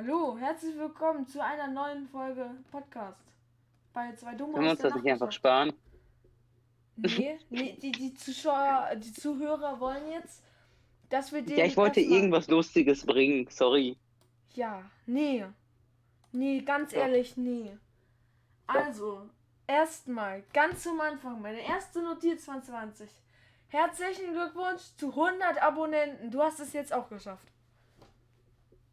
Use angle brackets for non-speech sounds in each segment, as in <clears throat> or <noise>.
Hallo, herzlich willkommen zu einer neuen Folge Podcast. Bei zwei Dummen Können wir uns das nicht einfach sparen? Nee, nee die, die Zuschauer, die Zuhörer wollen jetzt, dass wir den. Ja, ich wollte irgendwas Lustiges bringen, sorry. Ja, nee. Nee, ganz Doch. ehrlich, nee. Also, erstmal, ganz zum Anfang, meine erste Notiz von 20. Herzlichen Glückwunsch zu 100 Abonnenten. Du hast es jetzt auch geschafft.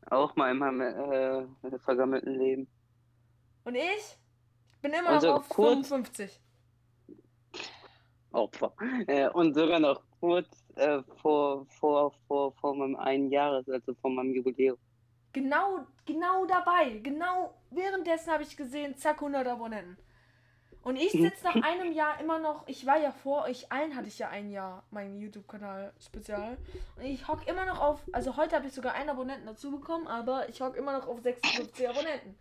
Auch mal in meinem äh, vergammelten Leben. Und ich bin immer noch Also auf kurz- 55. Opfer. Äh, und sogar noch kurz äh, vor, vor, vor, vor meinem einen Jahres, also vor meinem Jubiläum. Genau, genau dabei. Genau währenddessen habe ich gesehen, zack, 100 Abonnenten. Und ich sitze nach einem Jahr immer noch, ich war ja vor euch allen, hatte ich ja ein Jahr meinen YouTube-Kanal spezial. Und ich hock immer noch auf, also heute habe ich sogar einen Abonnenten dazu bekommen, aber ich hock immer noch auf 56 Abonnenten.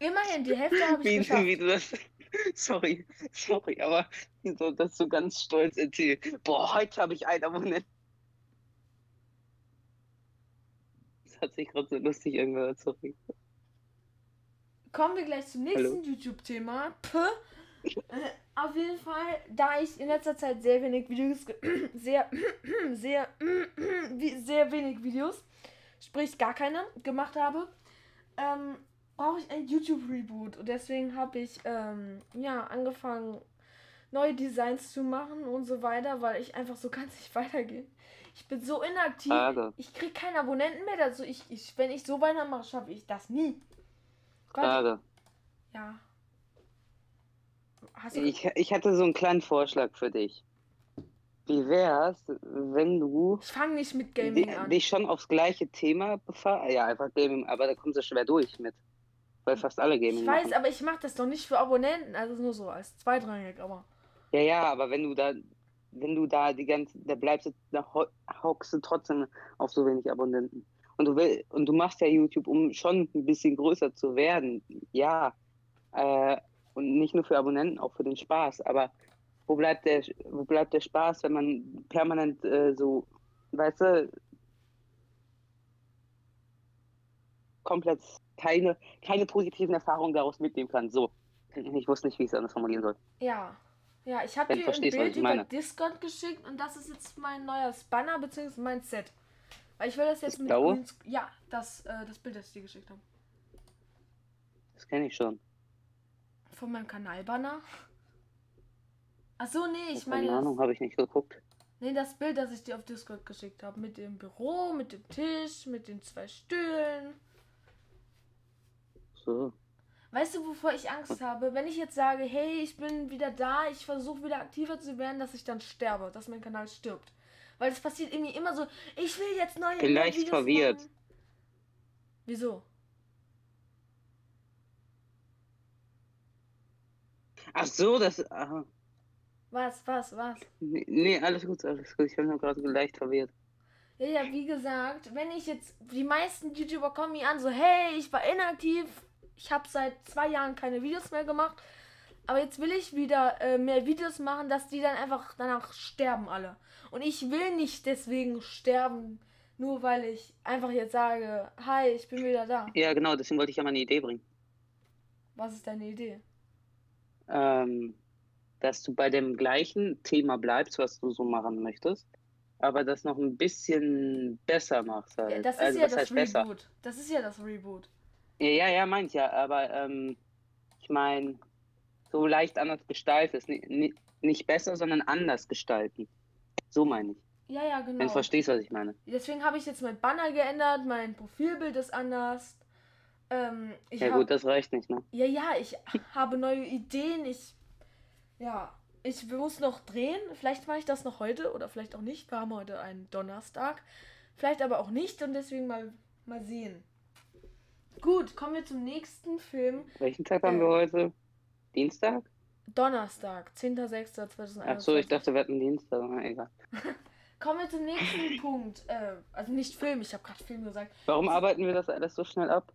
Immerhin, die Hälfte habe ich Wie, geschafft. wie du das. <laughs> Sorry, sorry, aber wie du das so ganz stolz erzählt. Boah, heute habe ich einen Abonnenten. Das hat sich gerade so lustig angehört, sorry. Kommen wir gleich zum nächsten YouTube-Thema. Äh, Auf jeden Fall, da ich in letzter Zeit sehr wenig Videos, <clears throat> sehr, <clears throat> sehr, <clears throat> sehr wenig Videos, sprich gar keine, gemacht habe, ähm, brauche ich ein YouTube-Reboot. Und deswegen habe ich, ähm, ja, angefangen, neue Designs zu machen und so weiter, weil ich einfach so <laughs> es nicht weitergehen. Ich bin so inaktiv. Frage, Ich kriege keine Abonnenten mehr dazu. Ich, ich, wenn ich so weitermache, schaffe ich das nie. Frage. ja. Hast du. Ich, ich hatte so einen kleinen Vorschlag für dich. Wie wär's, wenn du Ich fange nicht mit Gaming an. dich schon aufs gleiche Thema befasst? Ja, einfach Gaming, aber da kommst du schwer durch mit. Weil fast alle Gaming Ich weiß, machen. aber ich mache das doch nicht für Abonnenten. Also nur so als zweitrangig, aber. Ja, ja, aber wenn du da, wenn du da die ganze, da bleibst du, da ho- hockst du trotzdem auf so wenig Abonnenten. Und du will, und du machst ja YouTube, um schon ein bisschen größer zu werden. Ja. Äh, und nicht nur für Abonnenten, auch für den Spaß. Aber wo bleibt der, wo bleibt der Spaß, wenn man permanent äh, so, weißt du, komplett keine, keine positiven Erfahrungen daraus mitnehmen kann. So. Ich wusste nicht, wie ich es anders formulieren soll. Ja. Ja, ich habe dir ein Bild über. Discord geschickt und das ist jetzt mein neuer Banner bzw. mein Set. Weil ich will das jetzt Das mit blaue? Ja, das, äh, das Bild, das ich dir geschickt habe. Das kenne ich schon. Von meinem Kanalbanner. Ach so, nee, ich Keine meine. Ahnung, Das, habe ich nicht geguckt. nee, das Bild, das ich dir auf Discord geschickt habe. Mit dem Büro, mit dem Tisch, mit den zwei Stühlen. So. Weißt du, wovor ich Angst habe? Wenn ich jetzt sage, hey, ich bin wieder da, ich versuche wieder aktiver zu werden, dass ich dann sterbe, dass mein Kanal stirbt. Weil es passiert irgendwie immer so, ich will jetzt neue neue Vielleicht Videos verwirrt. machen. Wieso? Ach so, das. Aha. Was, was, was? Nee, nee, alles gut, alles gut. Ich bin nur gerade leicht verwirrt. Ja, ja, wie gesagt, wenn ich jetzt, die meisten YouTuber kommen mir an, so, hey, ich war inaktiv, ich habe seit zwei Jahren keine Videos mehr gemacht, aber jetzt will ich wieder äh, mehr Videos machen, dass die dann einfach danach sterben alle. Und ich will nicht deswegen sterben, nur weil ich einfach jetzt sage, hi, ich bin wieder da. Ja, genau, deswegen wollte ich ja mal eine Idee bringen. Was ist deine Idee? Ähm, dass du bei dem gleichen Thema bleibst, was du so machen möchtest, aber das noch ein bisschen besser machst halt. Ja, das ist also, ja das heißt besser? Reboot. Das ist ja das Reboot. Ja, ja, ja, meint ja, aber ähm, ich meine, so leicht anders gestaltet. Ni- ni- Nicht besser, sondern anders gestalten. So meine ich. Ja, ja, Wenn genau. du verstehst, was ich meine. Deswegen habe ich jetzt mein Banner geändert, mein Profilbild ist anders. Ähm, ich Ja hab- gut, das reicht nicht, ne? Ja, ja, ich <laughs> habe neue Ideen. Ich, ja, ich muss noch drehen. Vielleicht mache ich das noch heute oder vielleicht auch nicht. Wir haben heute einen Donnerstag. Vielleicht aber auch nicht und deswegen mal, mal sehen. Gut, kommen wir zum nächsten Film. Welchen Tag haben Äh, wir heute? Dienstag? Donnerstag, 10.06.2021. Ach so, ich dachte, wir hatten Dienstag. Na, egal. <laughs> Kommen wir zum nächsten <laughs> Punkt. Äh, also nicht Film, ich habe gerade Film gesagt. Warum arbeiten wir das alles so schnell ab?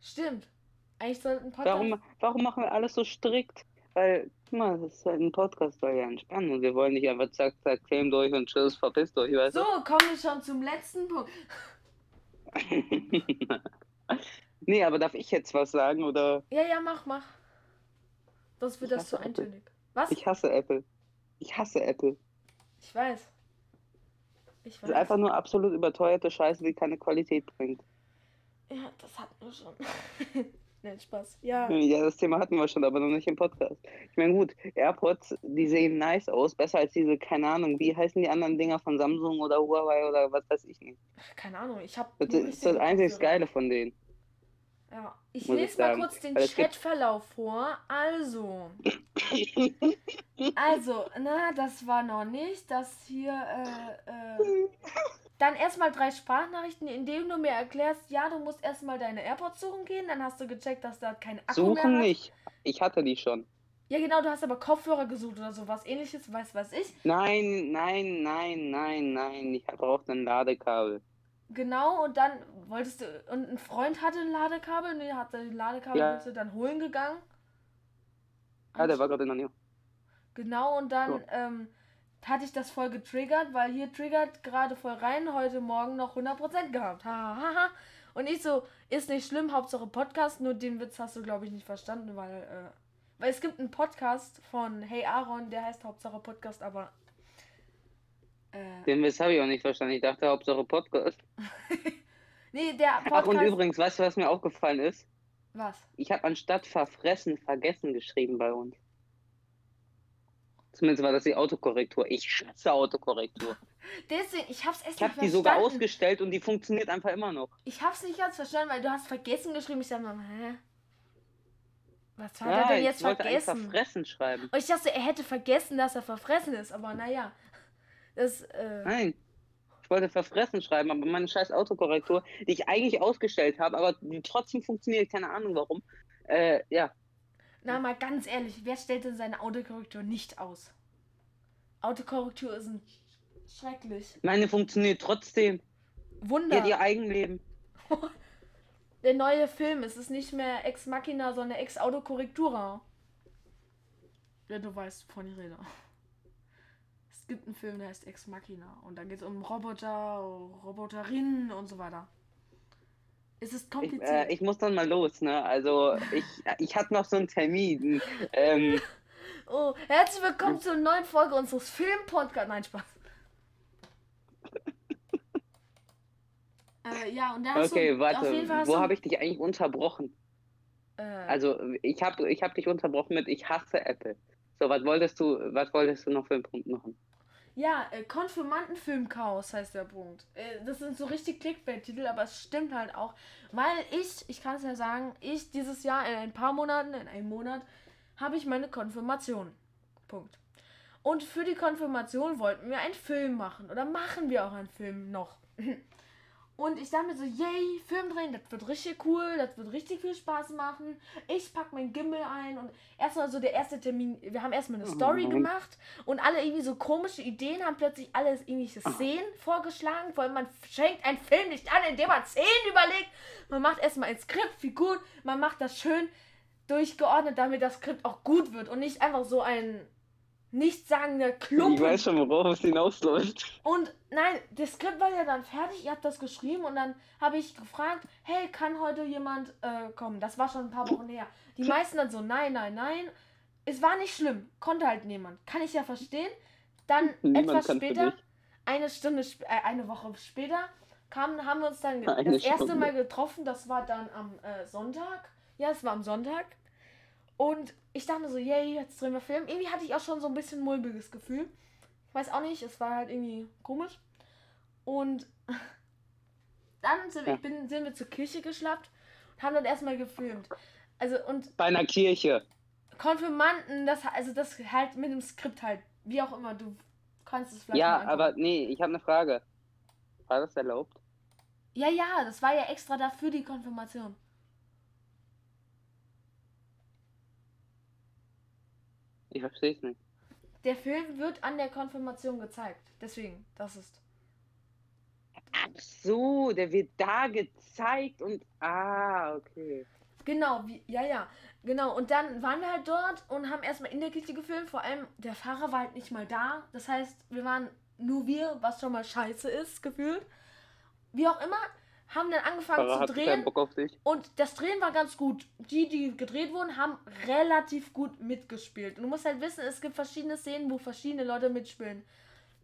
Stimmt. Eigentlich sollten Podcast. Warum, warum machen wir alles so strikt? Weil, guck mal, das ist halt ein Podcast, soll ja entspannen. Und wir wollen nicht einfach zack, zack, Film durch und tschüss, verpisst euch, weißt So, kommen wir schon zum letzten Punkt. <laughs> nee, aber darf ich jetzt was sagen oder? Ja, ja, mach, mach. Sonst wird Ich das zu Apple. eintönig. Was? Ich hasse Apple. Ich hasse Apple. Ich weiß. Ich Das weiß. ist einfach nur absolut überteuerte Scheiße, die keine Qualität bringt. Ja, das hatten wir schon. <laughs> Nein, Spaß. Ja. Ja, das Thema hatten wir schon, aber noch nicht im Podcast. Ich meine, gut, AirPods, die sehen nice aus, besser als diese, keine Ahnung, wie heißen die anderen Dinger von Samsung oder Huawei oder was weiß ich nicht. Keine Ahnung, ich habe. Das ist das einzig Geile von denen. Ja. Ich muss ich lese mal kurz den Chatverlauf vor. Also. <coughs> Also, na, das war noch nicht. Das hier, äh, äh. Dann erstmal drei Sprachnachrichten, in denen du mir erklärst, ja, du musst erstmal deine AirPods suchen gehen. Dann hast du gecheckt, dass da kein Akku mehr Suchen nicht. Ich hatte die schon. Ja, genau, du hast aber Kopfhörer gesucht oder sowas ähnliches, weiß was ich. Nein, nein, nein, nein, nein. Ich brauchte ein Ladekabel. Genau, und dann wolltest du, und ein Freund hatte ein Ladekabel, und der hat ein Ladekabel, Ja. bist du dann holen gegangen. Ah, der war gerade in der Nähe. Genau, und dann So. ähm, hatte ich das voll getriggert, weil hier triggert gerade voll rein, heute Morgen noch 100% gehabt. Ha, ha, ha. Und ich so, ist nicht schlimm, Hauptsache Podcast, nur den Witz hast du, glaube ich, nicht verstanden, weil, äh, weil es gibt einen Podcast von Hey Aaron, der heißt Hauptsache Podcast, aber äh, Den Witz habe ich auch nicht verstanden. Ich dachte, Hauptsache Podcast. <laughs> nee, der Ach, und Podcast, übrigens, weißt du, was mir aufgefallen ist? was? Ich habe anstatt verfressen vergessen geschrieben bei uns. Zumindest war das die Autokorrektur. Ich schätze Autokorrektur. <laughs> Deswegen, ich hab's echt Ich habe nicht die sogar verstanden. ausgestellt und die funktioniert einfach immer noch. Ich hab's nicht ganz verstanden, weil du hast vergessen geschrieben. Ich sag mal, hä? Was hat Ja, er denn ich jetzt wollte eigentlich vergessen? verfressen schreiben. Und ich dachte, er hätte vergessen, dass er verfressen ist, aber naja. Das, äh, Nein. Ich wollte verfressen schreiben, aber meine scheiß Autokorrektur, die ich eigentlich ausgestellt habe, aber die trotzdem funktioniert, keine Ahnung warum. Äh, ja, na mal ganz ehrlich, wer stellt denn seine Autokorrektur nicht aus? Autokorrektur ist ein schrecklich. meine funktioniert trotzdem. Die Wunder. hat ihr Eigenleben. <laughs> Der neue Film, es ist nicht mehr Ex Machina, sondern Ex Autokorrektura. Ja, du weißt, wovon ich rede. Es gibt einen Film, der heißt Ex Machina. Und da geht es um Roboter, Roboterinnen und so weiter. Es ist Ich, kompliziert. äh, ich muss dann mal los, ne? Also ich, ich hatte noch so einen Termin. Ähm, <laughs> oh, herzlich willkommen zur neuen Folge unseres Film-Podcasts. Nein, Spaß. <laughs> äh, ja, und da hast okay, du, warte. auf jeden Fall Wo habe ich dich eigentlich unterbrochen? äh, Also ich habe ich hab dich unterbrochen mit ich hasse Apple. So, was wolltest du, was wolltest du noch für einen Punkt machen? Ja, äh, Konfirmandenfilmchaos heißt der Punkt. Äh, das sind so richtig Clickbait-Titel, aber es stimmt halt auch. Weil ich, ich kann es ja sagen, ich dieses Jahr in ein paar Monaten, in einem Monat, habe ich meine Konfirmation. Punkt. Und für die Konfirmation wollten wir einen Film machen. Oder machen wir auch einen Film noch. <laughs> Und ich dachte mir so, yay, Film drehen, das wird richtig cool, das wird richtig viel Spaß machen. Ich pack mein Gimbal ein und erstmal so der erste Termin, wir haben erstmal eine Story nein. gemacht und alle irgendwie so komische Ideen haben plötzlich alles irgendwelche Szenen vorgeschlagen, vor allem man schenkt einen Film nicht an, indem man Szenen überlegt. Man macht erstmal ein Skript, wie gut, man macht das schön durchgeordnet, damit das Skript auch gut wird und nicht einfach so ein nichtssagender Ich Klumpen. weiß schon, worauf es hinausläuft. Und nein, das Skript war ja dann fertig, ihr habt das geschrieben und dann habe ich gefragt, hey, kann heute jemand äh, kommen? Das war schon ein paar Wochen her. Die meisten dann so, nein, nein, nein. Es war nicht schlimm, konnte halt niemand. Kann ich ja verstehen. Dann <laughs> Niemand etwas später, eine Stunde, sp- äh, eine Woche später, kamen, haben wir uns dann <laughs> Eine das erste Stunde. Mal getroffen. Das war dann am äh, Sonntag. Ja, es war am Sonntag. Und ich dachte so, yay, jetzt drehen wir Film. Irgendwie hatte ich auch schon so ein bisschen mulmiges Gefühl. Ich weiß auch nicht, es war halt irgendwie komisch. Und <laughs> dann sind, ich bin, sind wir zur Kirche geschlappt und haben dann erstmal gefilmt. Also und Bei einer Kirche. Konfirmanden, das also das halt mit dem Skript halt, wie auch immer, du kannst es vielleicht Ja, aber nee, ich habe eine Frage. War das erlaubt? Ja, ja, das war ja extra dafür die Konfirmation. Ich verstehe es nicht. Der Film wird an der Konfirmation gezeigt. Deswegen, das ist. Ach so, der wird da gezeigt und. Ah, okay. Genau, wie, ja, ja, genau. Und dann waren wir halt dort und haben erstmal in der Kirche gefilmt. Vor allem, der Fahrer war halt nicht mal da. Das heißt, wir waren nur wir, was schon mal scheiße ist, gefühlt. Wie auch immer, haben dann angefangen Farah zu drehen. Und das Drehen war ganz gut. Die, die gedreht wurden, haben relativ gut mitgespielt. Und du musst halt wissen, es gibt verschiedene Szenen, wo verschiedene Leute mitspielen.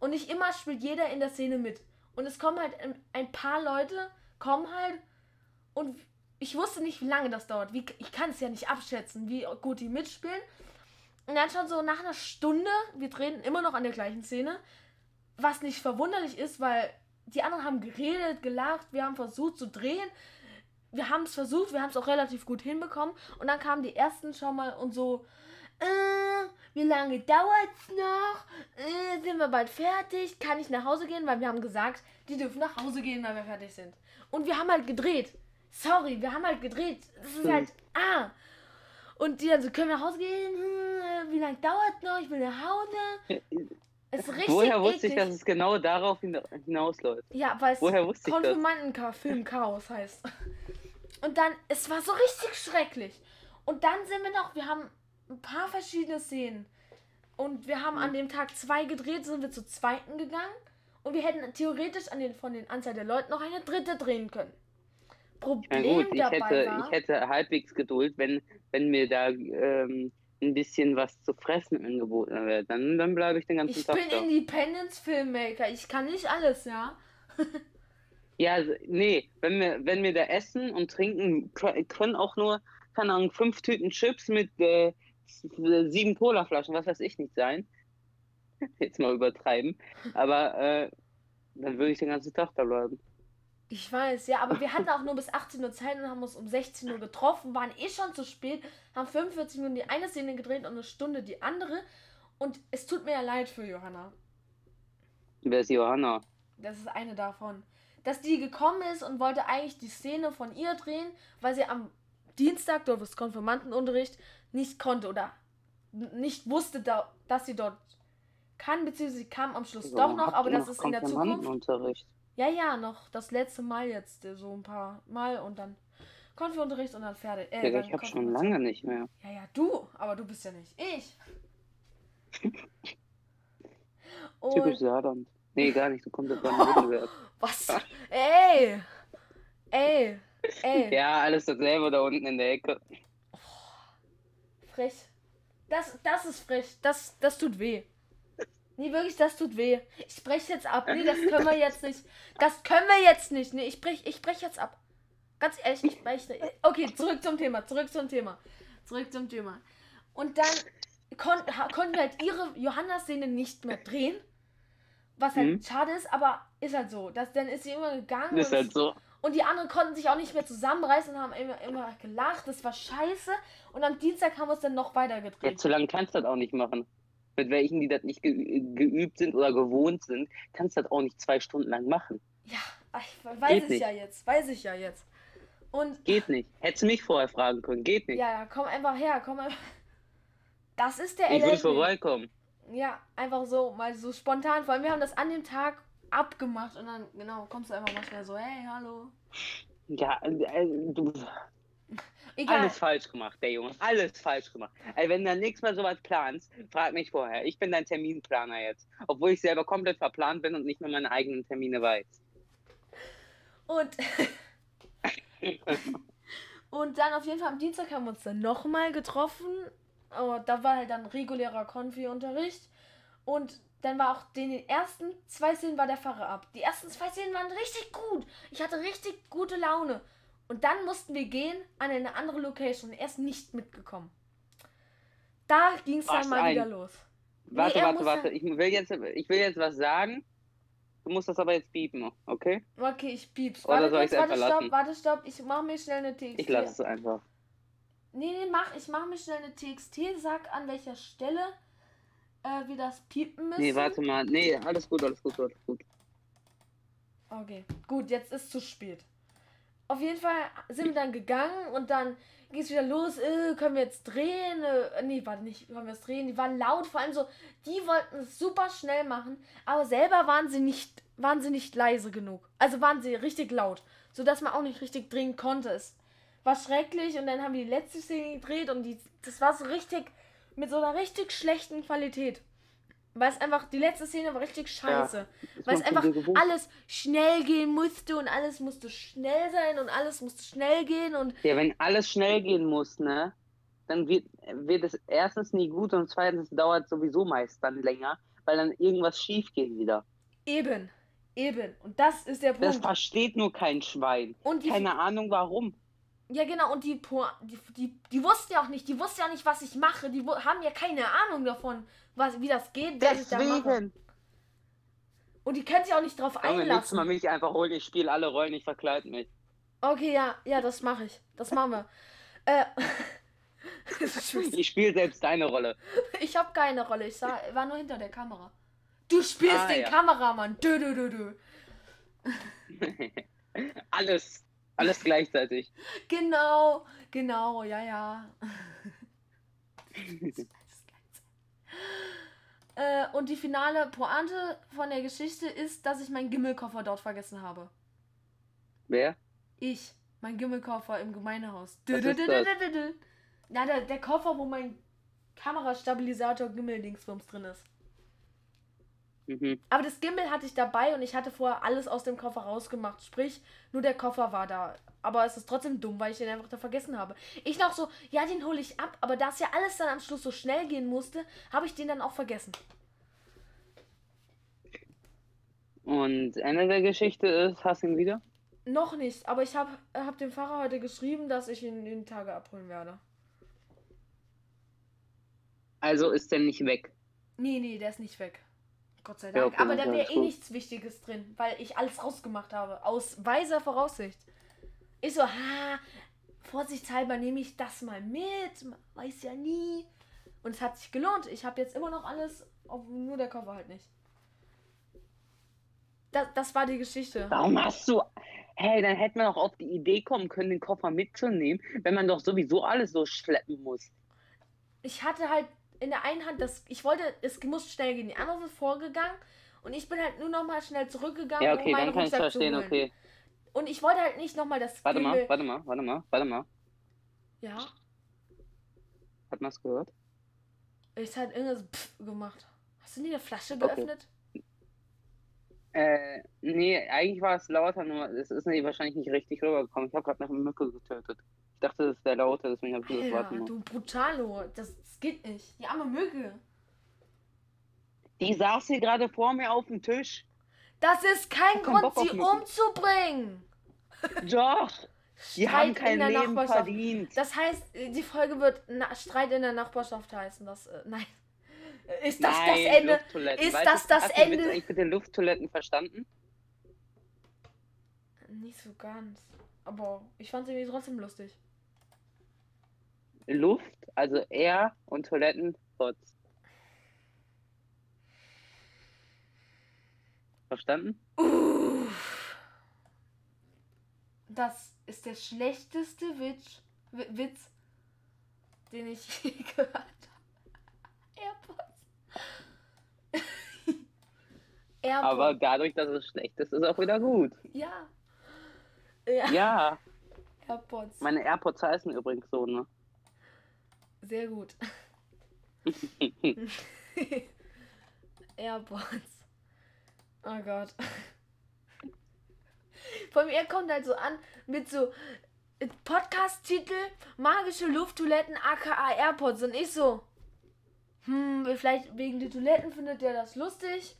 Und nicht immer spielt jeder in der Szene mit. Und es kommen halt ein- ein paar Leute, kommen halt und ich wusste nicht, wie lange das dauert. Wie, ich kann es ja nicht abschätzen, wie gut die mitspielen. Und dann schon so nach einer Stunde, wir drehen immer noch an der gleichen Szene, was nicht verwunderlich ist, weil die anderen haben geredet, gelacht, wir haben versucht zu drehen. Wir haben es versucht, wir haben es auch relativ gut hinbekommen. Und dann kamen die ersten schon mal und so, äh, wie lange dauert's noch? Äh, sind wir bald fertig? Kann ich nach Hause gehen? Weil wir haben gesagt, die dürfen nach Hause gehen, weil wir fertig sind. Und wir haben halt gedreht. Sorry, wir haben halt gedreht. Das ist halt, ah. Und die dann so, können wir nach Hause gehen? Hm, äh, wie lange dauert noch? Ich will nach Hause. Ist richtig Woher wusste ich, eklig. dass es genau darauf hina- hinausläuft? Ja, weil es Woher wusste ich das? Konfirmandenka-Film Chaos heißt. Und dann, es war so richtig schrecklich. Und dann sind wir noch, wir haben ein paar verschiedene Szenen. Und wir haben Mhm. an dem Tag zwei gedreht, sind wir zu zweiten gegangen. Und wir hätten theoretisch an den, von den Anzahl der Leute noch eine dritte drehen können. Problem gut, ich dabei hätte, war, ich hätte halbwegs Geduld, wenn, wenn mir da ähm, ein bisschen was zu fressen angeboten wird. Dann, dann bleibe ich den ganzen ich Tag bin da. Independence-Filmmaker. Ich kann nicht alles, ja. Ja, also, nee, wenn wir, wenn wir da essen und trinken, kö- können auch nur, keine Ahnung, fünf Tüten Chips mit äh, sieben Colaflaschen, was weiß ich nicht sein. <laughs> Jetzt mal übertreiben. Aber äh, dann würde ich den ganzen Tag da bleiben. Ich weiß, ja, aber wir hatten auch nur bis 18 Uhr Zeit und haben uns um 16 Uhr getroffen, waren eh schon zu spät, haben 45 Minuten die eine Szene gedreht und eine Stunde die andere. Und es tut mir ja leid für Johanna. Wer ist Johanna? Das ist eine davon. Dass die gekommen ist und wollte eigentlich die Szene von ihr drehen, weil sie am Dienstag dort das Konfirmandenunterricht nicht konnte oder nicht wusste, da, dass sie dort kann, beziehungsweise sie kam am Schluss doch noch, aber das ist in der Zukunft. Ja, ja, noch das letzte Mal jetzt, äh, so ein paar Mal und dann Konfi-Unterricht und dann fertig. Äh, Ja, dann ich habe schon lange nicht mehr. Ja, ja, du, aber du bist ja nicht ich. <laughs> Typisch Und Saarland. Nee, gar nicht, du kommst aus Baden-Württemberg. <laughs> was? Ey! Ey! Ey! <laughs> Ja, alles dasselbe da unten in der Ecke. Frech. Das, das ist frech. Das, das tut weh. Nee, wirklich, das tut weh. Ich breche jetzt ab. Nee, das können wir <laughs> jetzt nicht. Das können wir jetzt nicht. Nee, ich brech, ich brech jetzt ab. Ganz ehrlich, ich breche. Okay, zurück zum Thema. Zurück zum Thema. Zurück zum Thema. Und dann kon konnten wir halt ihre Johanna-Szene nicht mehr drehen. Was halt Mhm. schade ist, aber ist halt so. Das, dann ist sie immer gegangen. Ist und halt so. und die anderen konnten sich auch nicht mehr zusammenreißen und haben immer, immer gelacht. Das war scheiße. Und am Dienstag haben wir es dann noch weiter Ja, gedreht. zu lange kannst du das auch nicht machen. Mit welchen, die das nicht ge geübt sind oder gewohnt sind, kannst du das auch nicht zwei Stunden lang machen. Ja, ich weiß Geht es nicht. ja jetzt. Weiß ich ja jetzt. Und Geht nicht. Hättest du mich vorher fragen können. Geht nicht. ja, ja, komm einfach her. Komm einfach. Das ist der ich würde LA. vorbeikommen. Ja, einfach so, mal so spontan. Vor allem, wir haben das an dem Tag abgemacht und dann, genau, kommst du einfach mal schnell so, hey, hallo. Ja, äh, du Egal. alles falsch gemacht, der Junge. Alles falsch gemacht. Ey, wenn du dann nächstes Mal sowas planst, frag mich vorher. Ich bin dein Terminplaner jetzt. Obwohl ich selber komplett verplant bin und nicht mehr meine eigenen Termine weiß. Und, <laughs> und dann auf jeden Fall am Dienstag haben wir uns dann nochmal getroffen. Aber da war halt dann regulärer Konfi-Unterricht. Und dann war auch den, den ersten zwei Szenen war der Pfarrer ab. Die ersten zwei Szenen waren richtig gut. Ich hatte richtig gute Laune. Und dann mussten wir gehen an eine andere Location. Er ist nicht mitgekommen. Da ging es dann mal ein- wieder los. Warte, er warte, warte. Ich will, jetzt, ich will jetzt was sagen. Du musst das aber jetzt piepen, okay? Okay, ich piep's. Oder Warte soll kurz, warte, stopp, warte, stopp. Ich mach mir schnell eine TXT. Ich lasse es einfach. Nee, nee, mach, ich mach mir schnell eine TXT, sag an welcher Stelle äh, wir das piepen müssen. Nee, warte mal. Nee, alles gut, alles gut, alles gut. Okay, gut, jetzt ist zu spät. Auf jeden Fall sind wir dann gegangen und dann ging es wieder los. Äh, können wir jetzt drehen? Äh, nee, warte nicht, können wir jetzt drehen? Die waren laut, vor allem so, die wollten es super schnell machen, aber selber waren sie nicht, waren sie nicht leise genug. Also waren sie richtig laut, sodass man auch nicht richtig drehen konnte. Es war schrecklich und dann haben wir die letzte Szene gedreht und die, das war so richtig, mit so einer richtig schlechten Qualität. Weil es einfach, die letzte Szene war richtig scheiße. Ist Weil es einfach alles schnell gehen musste und alles musste schnell sein und alles musste schnell gehen und Ja, wenn alles schnell gehen muss, ne, dann wird, wird es erstens nie gut und zweitens dauert sowieso meist dann länger, weil dann irgendwas schief geht wieder. eben, eben. Und das ist der Das Punkt. versteht nur kein Schwein. Und Keine Ahnung warum. Ja genau, und die, Po- die, die, die wussten ja auch nicht, die wussten ja nicht, was ich mache. Die haben ja keine Ahnung davon, was, wie das geht, was ich da mache. Deswegen. Und die können sich auch nicht drauf Junge, nächstes Mal einlassen. mich einfach holen, ich spiele alle Rollen, ich verkleide mich. Okay, ja, ja, das mache ich. Das machen wir. Äh, <laughs> Ich spiele selbst deine Rolle. ich habe keine Rolle, ich sah, war nur hinter der Kamera. Du spielst Ah, den ja. Kameramann. Dö, dö, dö, dö. alles, alles gleichzeitig. <laughs> Genau, genau, ja, ja. <laughs> äh, und die finale Pointe von der Geschichte ist, dass ich meinen Gimmelkoffer dort vergessen habe. Wer? Ich, mein Gimmelkoffer im Gemeindehaus. Na, der, der Koffer, wo mein Kamerastabilisator Gimmel-Dingsbums drin ist. Mhm. Aber das Gimbal hatte ich dabei und ich hatte vorher alles aus dem Koffer rausgemacht. Sprich, nur der Koffer war da. Aber es ist trotzdem dumm, weil ich den einfach da vergessen habe. Ich noch so, ja, den hole ich ab. Aber da es ja alles dann am Schluss so schnell gehen musste, habe ich den dann auch vergessen. Und Ende der Geschichte ist, hast du ihn wieder? Noch nicht, aber ich habe hab dem Fahrer heute geschrieben, dass ich ihn in den Tage abholen werde. Also ist der nicht weg. Nee, nee, der ist nicht weg. Gott sei Ja, Dank. okay, aber da wäre eh gut. nichts Wichtiges drin, weil ich alles rausgemacht habe. Aus weiser Voraussicht. Ich so, ha, vorsichtshalber nehme ich das mal mit. Man weiß ja nie. Und es hat sich gelohnt. Ich habe jetzt immer noch alles, nur der Koffer halt nicht. Das, das war die Geschichte. Warum hast du. Hey, dann hätte man auch auf die Idee kommen können, den Koffer mitzunehmen, wenn man doch sowieso alles so schleppen muss. Ich hatte halt in der einen Hand das. Ich wollte, es muss schnell gehen. Die andere ist vorgegangen. Und ich bin halt nur noch mal schnell zurückgegangen, Ja, um okay, meinen dann kann ich Rucksack verstehen, okay. Und ich wollte halt nicht noch mal das Warte mal, warte mal, warte mal, warte mal. Ja. Hat man es gehört? Ich hat irgendwas Pff gemacht. Hast du nie eine Flasche Okay. geöffnet? Äh, nee, eigentlich war es lauter, nur es ist wahrscheinlich nicht richtig rübergekommen. Ich habe gerade eine Mücke getötet. Ich dachte, das wäre lauter, deswegen habe ich gesagt, warte Alter, mal. du Brutalo. Das, das geht nicht. Die arme Mücke. Die saß hier gerade vor mir auf dem Tisch. Das ist kein Grund, Bock sie umzubringen. Doch, die Streit haben in kein der Leben Nachbarschaft. verdient. Das heißt, die Folge wird Na Streit in der Nachbarschaft heißen. Das, äh, nein. Ist das Nein, das Ende? Ist Weißt das das Witz Ende? mit den Lufttoiletten verstanden? Nicht so ganz. Aber ich fand sie irgendwie trotzdem lustig. Luft, also Air und Toiletten, Bots. Verstanden? Uff. Das ist der schlechteste Witz, Wi- Witz den ich <laughs> je gehört habe. AirPods. <laughs> AirPods. Aber dadurch, dass es schlecht ist, ist es auch wieder gut. ja. ja. Ja, AirPods. meine AirPods heißen übrigens so, ne? Sehr gut. <laughs> AirPods. Oh Gott. Von mir kommt halt so an mit so äh, Podcast-Titel Magische Lufttoiletten aka AirPods und ich so, hm, vielleicht wegen der Toiletten findet der das lustig.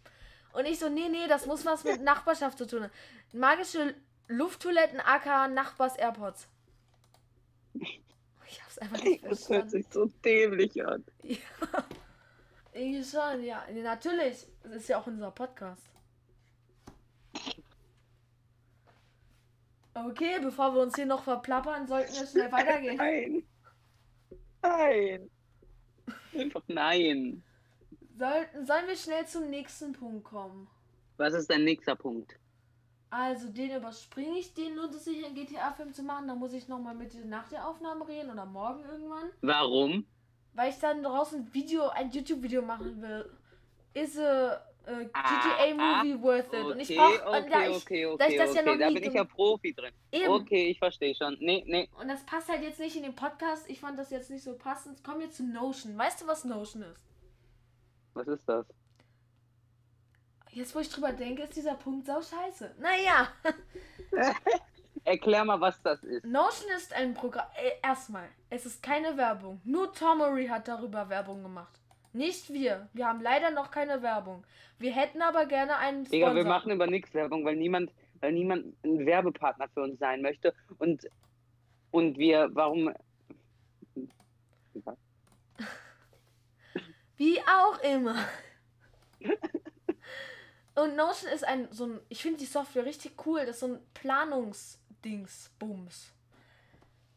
Und ich so, nee, nee, das muss was mit Nachbarschaft zu tun haben. Magische Lufttoiletten aka Nachbars AirPods. Einfach nicht Das hört sich so dämlich an. <laughs> Ja. Irgendwie schon, ja. Nee, Natürlich. Das ist ja auch unser Podcast. Okay, bevor wir uns hier noch verplappern, sollten wir schnell weitergehen. Nein. Nein. Einfach nein. Sollten, sollen wir schnell zum nächsten Punkt kommen? Was ist dein nächster Punkt? Also, den überspringe ich, den nur dass ich einen GTA-Film zu machen. Da muss ich nochmal mit dir nach der Aufnahme reden oder morgen irgendwann. Warum? Weil ich dann draußen ein Video, ein YouTube-Video machen will. Ist a äh, Ah, GTA-Movie worth it? Und ich Okay, brauche. okay, da ich, okay, okay, da ich das ja okay. noch da nie bin ich ja Profi drin. Eben. Okay, ich verstehe schon. Nee, nee. Und das passt halt jetzt nicht in den Podcast. Ich fand das jetzt nicht so passend. Kommen wir zu Notion. Weißt du, was Notion ist? Was ist das? Jetzt, wo ich drüber denke, ist dieser Punkt sau scheiße. Naja. <laughs> Erklär mal, was das ist. Notion ist ein Programm. Äh, erstmal, es ist keine Werbung. Nur Tomory hat darüber Werbung gemacht. Nicht wir. Wir haben leider noch keine Werbung. Wir hätten aber gerne einen Digga, wir Sponsor. machen über nichts Werbung, weil niemand, weil niemand ein Werbepartner für uns sein möchte. Und, und wir, warum. Wie auch immer. <laughs> Und Notion ist ein so ein. Ich finde die Software richtig cool. Das ist so ein Planungsdings-Bums.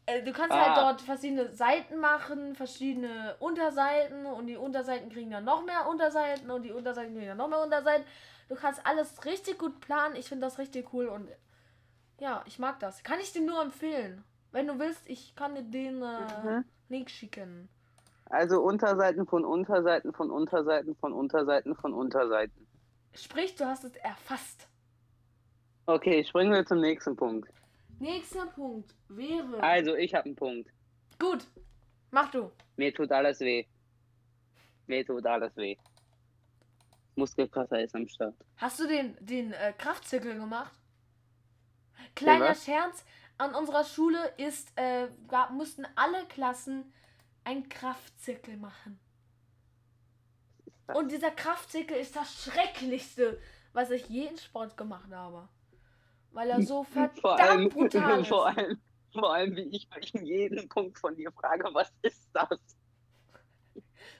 Äh, Du kannst halt Ah. dort verschiedene Seiten machen, verschiedene Unterseiten und die Unterseiten kriegen dann noch mehr Unterseiten und die Unterseiten kriegen dann noch mehr Unterseiten. Du kannst alles richtig gut planen. Ich finde das richtig cool und ja, ich mag das. Kann ich dir nur empfehlen. Wenn du willst, ich kann dir den äh, Mhm. Link schicken. Also Unterseiten von Unterseiten von Unterseiten von Unterseiten von Unterseiten. Sprich, du hast es erfasst. Okay, springen wir zum nächsten Punkt. Nächster Punkt wäre. Also, ich habe einen Punkt. Gut, mach du. Mir tut alles weh. Mir tut alles weh. Muskelkater ist am Start. Hast du den, den äh, Kraftzirkel gemacht? Kleiner was? Scherz, an unserer Schule ist, äh, gab, mussten alle Klassen einen Kraftzirkel machen. Und dieser Kraftzirkel ist das Schrecklichste, was ich je in Sport gemacht habe. Weil er so verdammt <laughs> vor allem, <laughs> brutal ist. vor allem, vor allem, wie ich mich in jedem Punkt von dir frage, was ist das?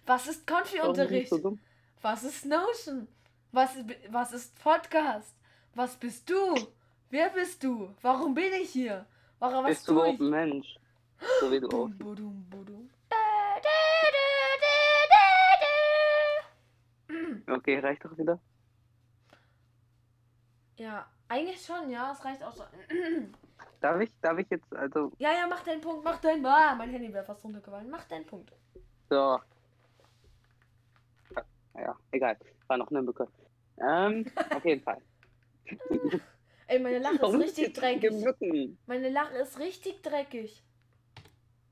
Was ist Konfi-Unterricht? so? Was ist Notion? Was, was ist Podcast? Was bist du? Wer bist du? Warum bin ich hier? Warum was Bist du überhaupt ein Mensch? So wie du <gasps> auch. Okay, reicht doch wieder. Ja, eigentlich schon, ja, es reicht auch so. <clears throat> Darf ich, darf ich jetzt, also, Ja, ja, mach deinen Punkt, mach deinen. Ah, mein Handy wäre fast runtergefallen. Mach deinen Punkt. so. Ja, egal. War noch eine Mücke. Ähm, auf jeden Fall. <laughs> Ey, meine Lache ist Warum richtig gibt's richtige dreckig. Mücken? Meine Lache ist richtig dreckig.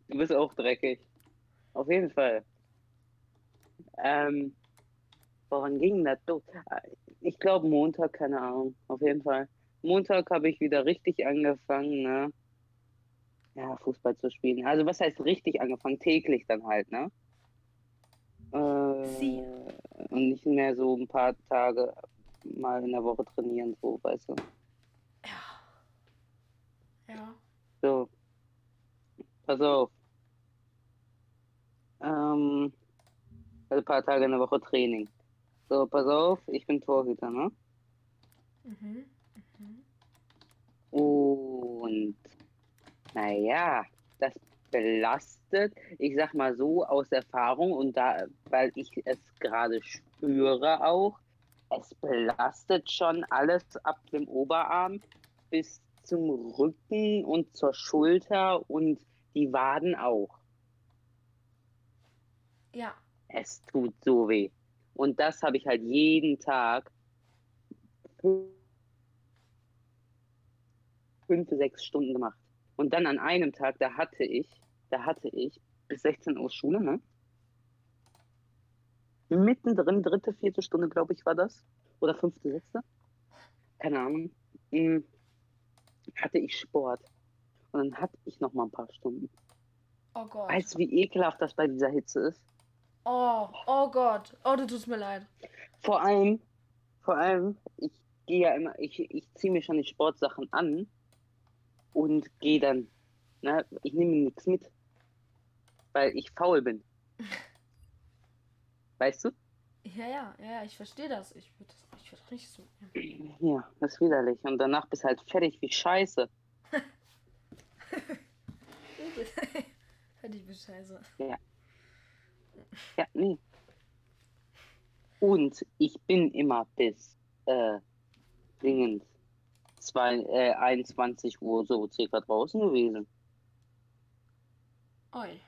Du bist auch dreckig. Auf jeden Fall. Ähm, woran ging das los? Ich glaube Montag, keine Ahnung. Auf jeden Fall. Montag habe ich wieder richtig angefangen, ne? Ja, Fußball zu spielen. Also was heißt richtig angefangen? Täglich dann halt, ne? Äh, Sie. und nicht mehr so ein paar Tage mal in der Woche trainieren, so, weißt du. Ja. Ja. So. Pass auf. Ähm, also ein paar Tage in der Woche Training. So, pass auf, ich bin Torhüter, ne? Mhm. Mhm. Und naja, das belastet, ich sag mal so aus Erfahrung und da, weil ich es gerade spüre auch, es belastet schon alles ab dem Oberarm bis zum Rücken und zur Schulter und die Waden auch. Ja. Es tut so weh. Und das habe ich halt jeden Tag fünf, sechs Stunden gemacht. Und dann an einem Tag, da hatte ich, da hatte ich bis 16 Uhr Schule, ne? Mittendrin, dritte, vierte Stunde, glaube ich, war das. Oder fünfte, sechste. Keine Ahnung. Mm, Hatte ich Sport. Und dann hatte ich noch mal ein paar Stunden. Oh Gott. Weißt du, wie ekelhaft das bei dieser Hitze ist? Oh, oh Gott. Oh, du tust mir leid. Vor allem, vor allem, ich gehe ja immer, ich, ich ziehe mir schon die Sportsachen an und gehe dann, ne, ich nehme nichts mit, weil ich faul bin. <laughs> Weißt du? Ja, ja, ja, ich verstehe das. Ich würde das ich würd auch nicht so. Ja, das ist widerlich. Und danach bist du halt fertig wie Scheiße. Hätte ich bescheiße. Ja, nee. Und ich bin immer bis, äh, dringend, zwei, äh, 21 Uhr so circa draußen gewesen. Oi.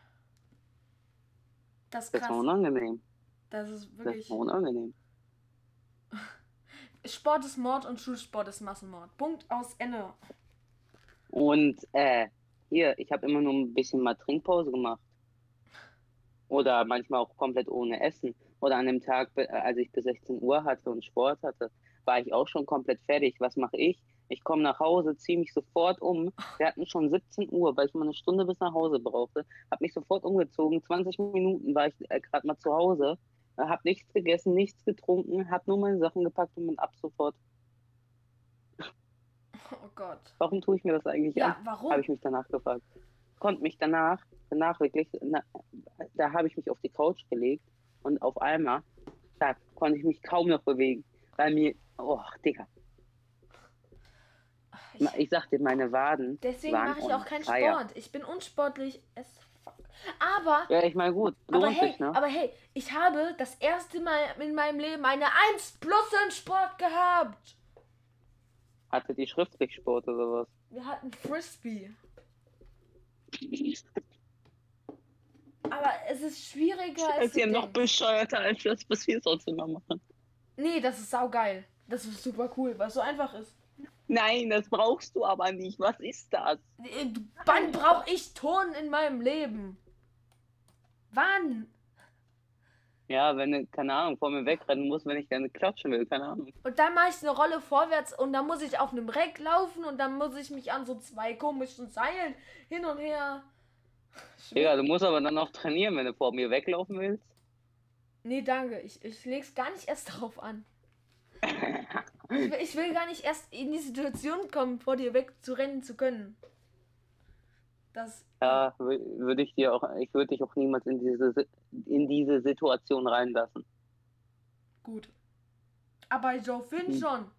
Das ist Das war unangenehm. Das ist Das wirklich. war unangenehm. <laughs> Sport ist Mord und Schulsport ist Massenmord. Punkt aus Ende. Und äh, hier, ich habe immer nur ein bisschen mal Trinkpause gemacht. Oder manchmal auch komplett ohne Essen. Oder an dem Tag, äh, als ich bis 16 Uhr hatte und Sport hatte, war ich auch schon komplett fertig. Was mache ich? Ich komme nach Hause, ziehe mich sofort um. Wir hatten schon 17 Uhr, weil ich mal eine Stunde bis nach Hause brauchte. Habe mich sofort umgezogen. 20 Minuten war ich äh, gerade mal zu Hause. Habe nichts gegessen, nichts getrunken, habe nur meine Sachen gepackt und bin ab sofort. Oh Gott. Warum tue ich mir das eigentlich Ja, an? warum? Habe ich mich danach gefragt. Konnte mich danach, danach wirklich, na, da habe ich mich auf die Couch gelegt und auf einmal, da konnte ich mich kaum noch bewegen. Weil mir, oh, Digga, Ich, ich sag dir, meine Waden. deswegen mache ich auch keinen fire. Sport. Ich bin unsportlich fuck. Aber, Ja, ich meine, gut, aber hey, sich, ne? aber hey, ich habe das erste Mal in meinem Leben eine 1 plus in Sport gehabt. Hatte die schriftlich Sport oder was? Wir hatten Frisbee. Aber es ist schwieriger als Das ist ja noch bescheuerter als das, was wir sonst immer machen. Nee, das ist saugeil. Das ist super cool, weil es so einfach ist. Nein, das brauchst du aber nicht. Was ist das? Äh, Wann brauche ich Ton in meinem Leben? Wann? Ja, wenn du, keine Ahnung, vor mir wegrennen musst, wenn ich gerne klatschen will, keine Ahnung. Und dann mache ich eine Rolle vorwärts und dann muss ich auf einem Reck laufen und dann muss ich mich an so zwei komischen Seilen hin und her. <laughs> Ja, du musst aber dann auch trainieren, wenn du vor mir weglaufen willst. Nee, danke. Ich, ich leg's gar nicht erst <laughs> darauf an. Ich will, ich will gar nicht erst in die Situation kommen, vor dir wegzurennen zu können. Das. Ja, wü- würde ich dir auch, ich würde dich auch niemals in diese, in diese Situation reinlassen. Gut. Aber Joe Finn Hm. schon.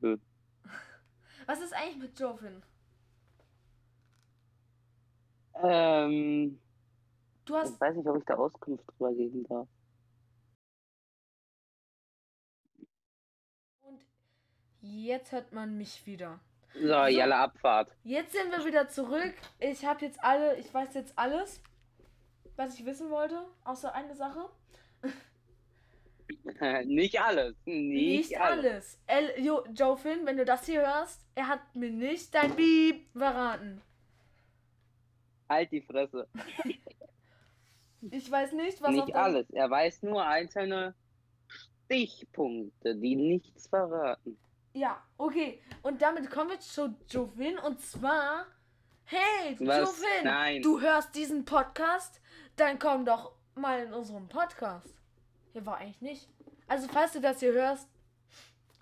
Nö. Was ist eigentlich mit Joe Finn? Ähm, Du hast. ich weiß nicht, ob ich da Auskunft drüber geben darf. Und jetzt hört man mich wieder. So, Jalla Abfahrt. Jetzt sind wir wieder zurück. Ich habe jetzt alle, ich weiß jetzt alles, was ich wissen wollte, außer eine Sache. <laughs> nicht alles. Nicht, Nicht alles. alles. El, jo, Joe Finn, wenn du das hier hörst, er hat mir nicht dein Beep verraten. Halt die Fresse. <laughs> Ich weiß nicht, was nicht alles. Er weiß nur einzelne Stichpunkte, die nichts verraten. Ja, okay. Und damit kommen wir zu Joe Finn und zwar. Hey, Was? Finn, Nein. du hörst diesen Podcast? Dann komm doch mal in unseren Podcast. Hier war eigentlich nicht. Also, falls du das hier hörst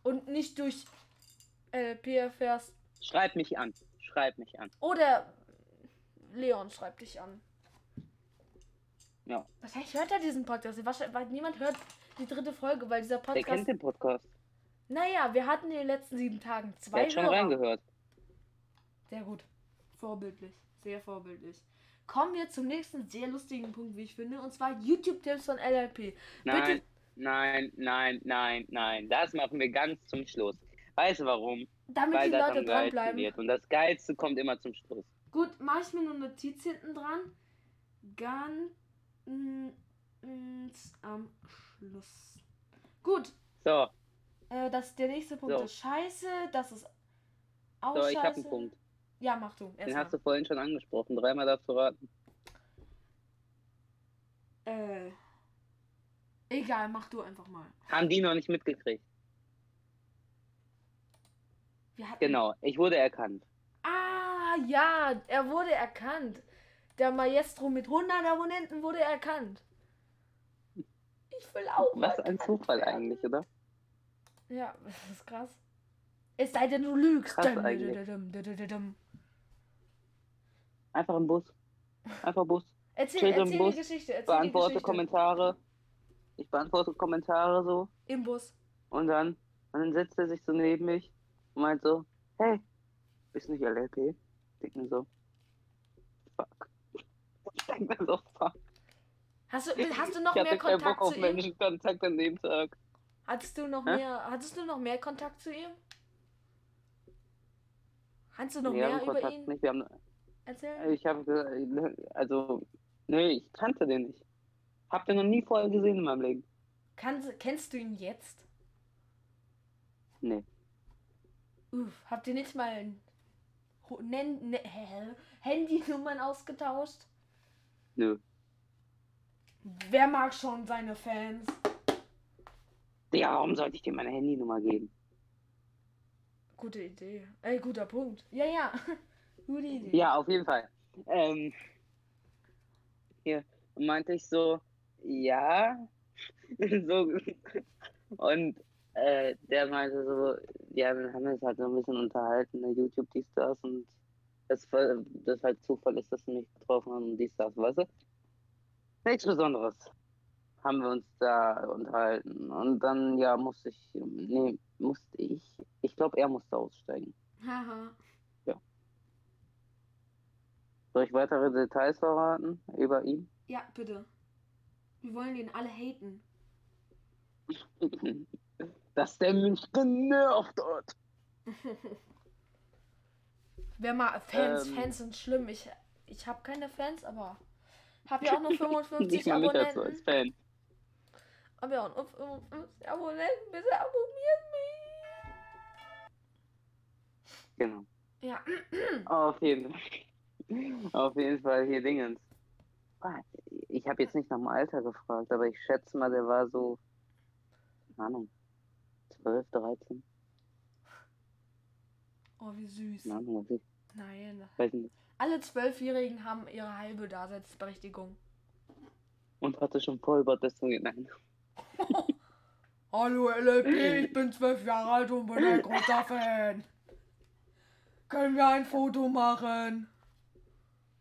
und nicht durch LP erfährst, Schreib mich an. Schreib mich an. oder Leon schreibt dich an. Ja. Wahrscheinlich hört er diesen Podcast. Wahrscheinlich, weil niemand hört die dritte Folge, weil dieser Der Podcast. kennt den Podcast. Naja, wir hatten in den letzten sieben Tagen zwei hat schon Hörer. reingehört. Sehr gut. Vorbildlich. Sehr vorbildlich. Kommen wir zum nächsten sehr lustigen Punkt, wie ich finde, und zwar YouTube-Tipps von LLP. Nein, Bitte- nein, nein, nein, nein. Das machen wir ganz zum Schluss. Weißt du warum? Damit Weil die Leute dranbleiben. wird. Und das Geilste kommt immer zum Schluss. Gut, mache ich mir eine Notiz hinten dran. Ganz am Schluss. Gut, So, äh, das, der nächste Punkt So. ist scheiße, das ist auch so, ich scheiße. habe einen Punkt. Ja, mach du. Den Erstmal. hast du vorhin schon angesprochen. Dreimal darfst du raten. Äh, egal, mach du einfach mal. Haben die noch nicht mitgekriegt. Genau, ich wurde erkannt. Ah, ja, er wurde erkannt. Der Maestro mit 100 Abonnenten wurde erkannt. Ich will auch. Was ein Zufall werden. eigentlich, oder? Ja, <laughs> das ist krass. Es sei denn, du lügst. Krass Dum, eigentlich. dum. Einfach im Bus. Einfach Bus. Erzähl, Chill im erzähl die Bus, Geschichte. Erzähl die Beantworte Geschichte. Kommentare. Ich beantworte Kommentare so. Im Bus. Und dann, und dann setzt er sich so neben mich und meint so, hey, bist du nicht LLP? Ich mir so, fuck. Ich denk mir so, fuck. Hast du, hast du noch ich mehr keinen Bock Kontakt auf zu ihm? Menschenkontakt an dem Tag. Hattest du noch Hä? mehr, hattest du noch mehr Kontakt zu ihm? Kannst du noch Wir mehr über Kontakt ihn nicht. Wir haben, erzählen? ich habe, also, nee, ich kannte den nicht. Hab den noch nie vorher gesehen in meinem Leben. Kannst, kennst du ihn jetzt? Nee. Uff, habt ihr nicht mal Nen, ne? Handynummern ausgetauscht? Nö. Wer mag schon seine Fans? Ja, warum sollte ich dir meine Handynummer geben? Gute Idee. Ey, guter Punkt. Ja, ja. <laughs> Gute Idee. Ja, auf jeden Fall. Ähm, hier meinte ich so, ja. <laughs> so, und äh, der meinte so, ja, wir haben uns halt so ein bisschen unterhalten, ne, YouTube, dies, das und das, das halt Zufall ist, dass sie mich getroffen haben und dies, das, weißt du? Nichts Besonderes haben wir uns da unterhalten. Und dann, ja, musste ich, nee, musste ich, ich glaube, er musste aussteigen. Haha. Ja. Soll ich weitere Details verraten über ihn? Ja, bitte. Wir wollen ihn alle haten. <laughs> Dass der mich genervt hat. <laughs> Wer mal Fans, Ähm. Fans sind schlimm. Ich, ich habe keine Fans, aber habe ja auch nur 55 <laughs> Nicht mal mich dazu als Abonnenten. Fan. Hab ja auch nur 55 Abonnenten. Bitte abonniert mich. Genau. Ja. Auf jeden Fall. Auf jeden Fall hier Dingens. Ich habe jetzt nicht nach dem Alter gefragt, aber ich schätze mal, der war so, keine Ahnung, 12, 13, Oh, wie süß. keine Ahnung, was ich Nein. weiß nicht. Alle Zwölfjährigen haben ihre halbe Daseinsberechtigung. Und hatte schon Vollbart-Testung Nein. <laughs> Hallo LLP, ich bin zwölf Jahre alt und bin ein großer Fan. Können wir ein Foto machen?